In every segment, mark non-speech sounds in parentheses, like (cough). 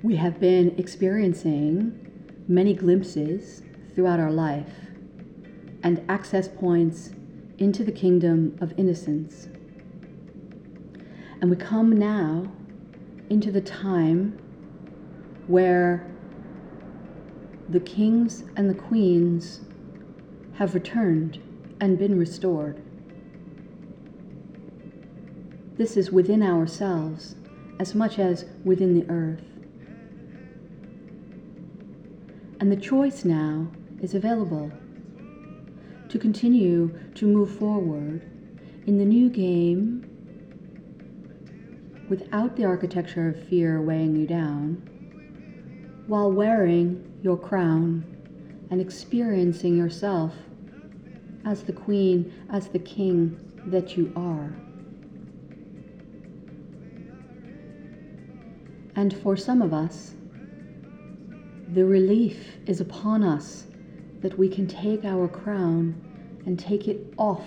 We have been experiencing many glimpses throughout our life and access points into the kingdom of innocence. And we come now into the time where the kings and the queens have returned and been restored. This is within ourselves as much as within the earth. And the choice now is available to continue to move forward in the new game without the architecture of fear weighing you down, while wearing your crown and experiencing yourself as the queen, as the king that you are. And for some of us, the relief is upon us that we can take our crown and take it off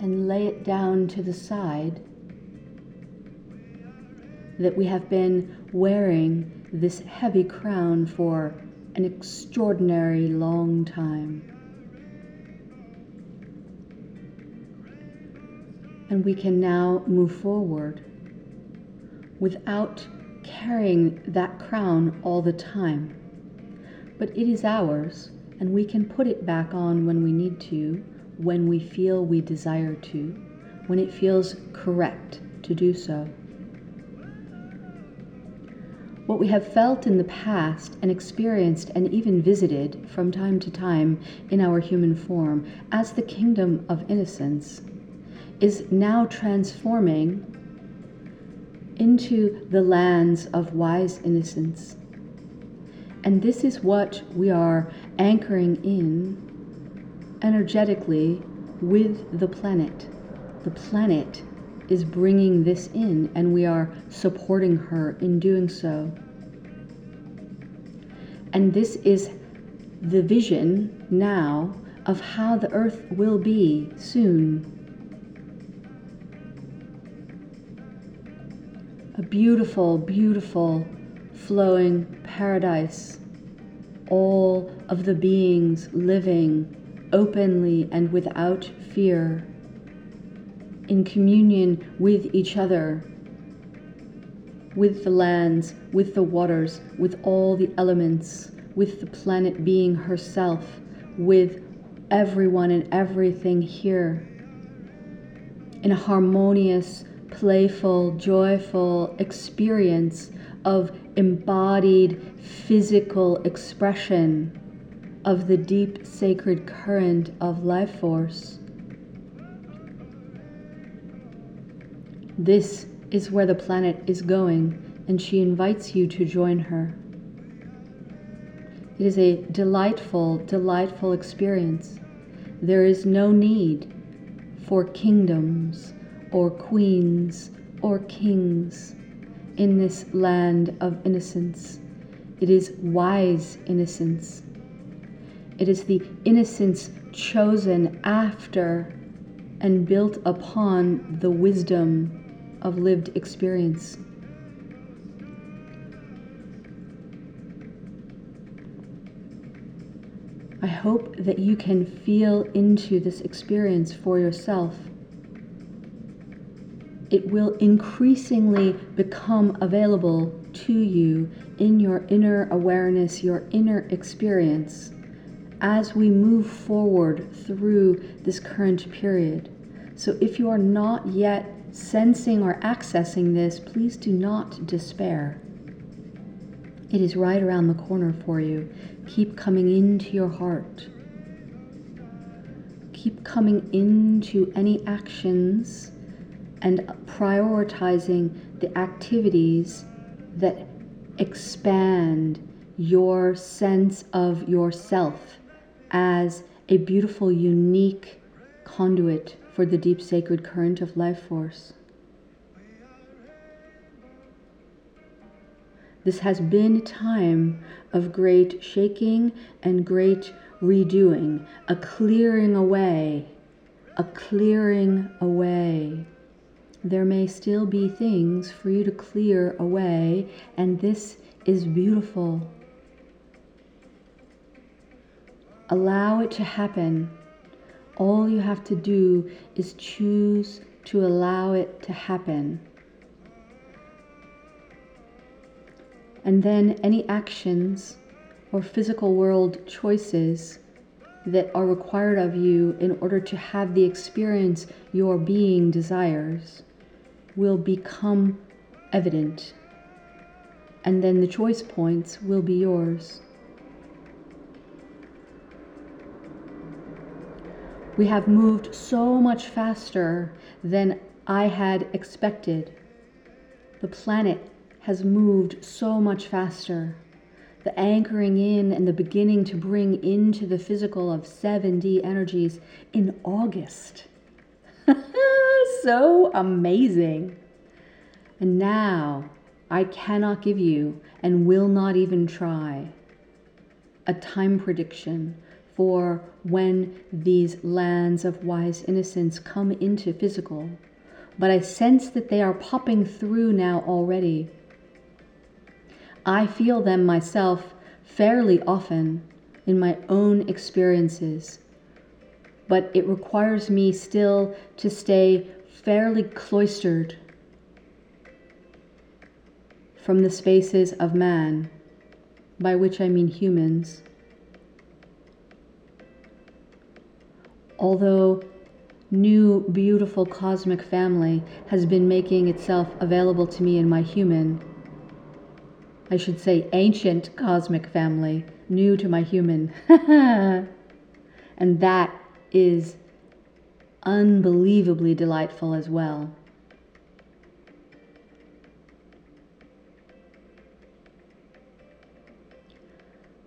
and lay it down to the side. That we have been wearing this heavy crown for an extraordinary long time. And we can now move forward without carrying that crown all the time. But it is ours, and we can put it back on when we need to, when we feel we desire to, when it feels correct to do so. What we have felt in the past and experienced and even visited from time to time in our human form as the kingdom of innocence is now transforming into the lands of wise innocence. And this is what we are anchoring in energetically with the planet. The planet is bringing this in, and we are supporting her in doing so. And this is the vision now of how the earth will be soon a beautiful, beautiful flowing paradise. All of the beings living openly and without fear, in communion with each other, with the lands, with the waters, with all the elements, with the planet being herself, with everyone and everything here, in a harmonious, playful, joyful experience of embodied physical expression of the deep sacred current of life force. This is where the planet is going, and she invites you to join her. It is a delightful, delightful experience. There is no need for kingdoms or queens or kings in this land of innocence. It is wise innocence. It is the innocence chosen after and built upon the wisdom of lived experience. I hope that you can feel into this experience for yourself it will increasingly become available to you in your inner awareness, your inner experience, as we move forward through this current period. So, if you are not yet sensing or accessing this, please do not despair. It is right around the corner for you. Keep coming into your heart. Keep coming into any actions and prioritizing the activities that expand your sense of yourself as a beautiful, unique conduit for the deep sacred current of life force. This has been a time of great shaking and great redoing, a clearing away, a clearing away There may still be things for you to clear away, and this is beautiful. Allow it to happen. All you have to do is choose to allow it to happen. And then any actions or physical world choices that are required of you in order to have the experience your being desires will become evident. And then the choice points will be yours. We have moved so much faster than I had expected. The planet has moved so much faster. The anchoring in and the beginning to bring into the physical of 7D energies in August. (laughs) so amazing. And now I cannot give you and will not even try a time prediction for when these lands of wise innocence come into physical, but I sense that they are popping through now already. I feel them myself fairly often in my own experiences, but it requires me still to stay fairly cloistered from the spaces of man, by which I mean humans although new beautiful cosmic family has been making itself available to me in my human, I should say ancient cosmic family, new to my human. (laughs) and that is unbelievably delightful as well.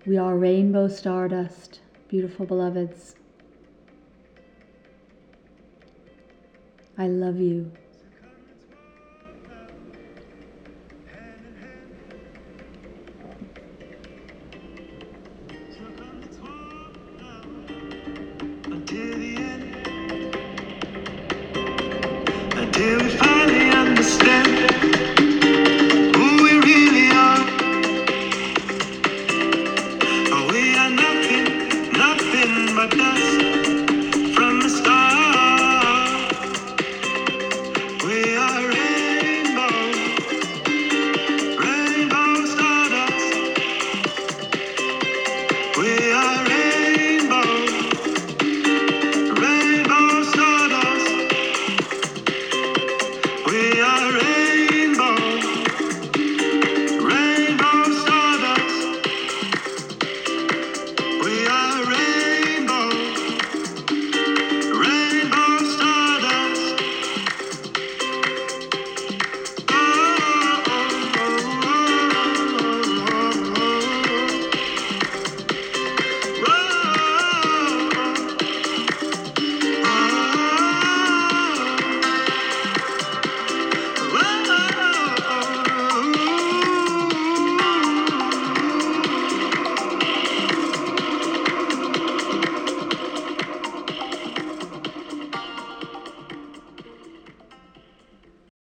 We are rainbow stardust, beautiful beloveds. I love you. two.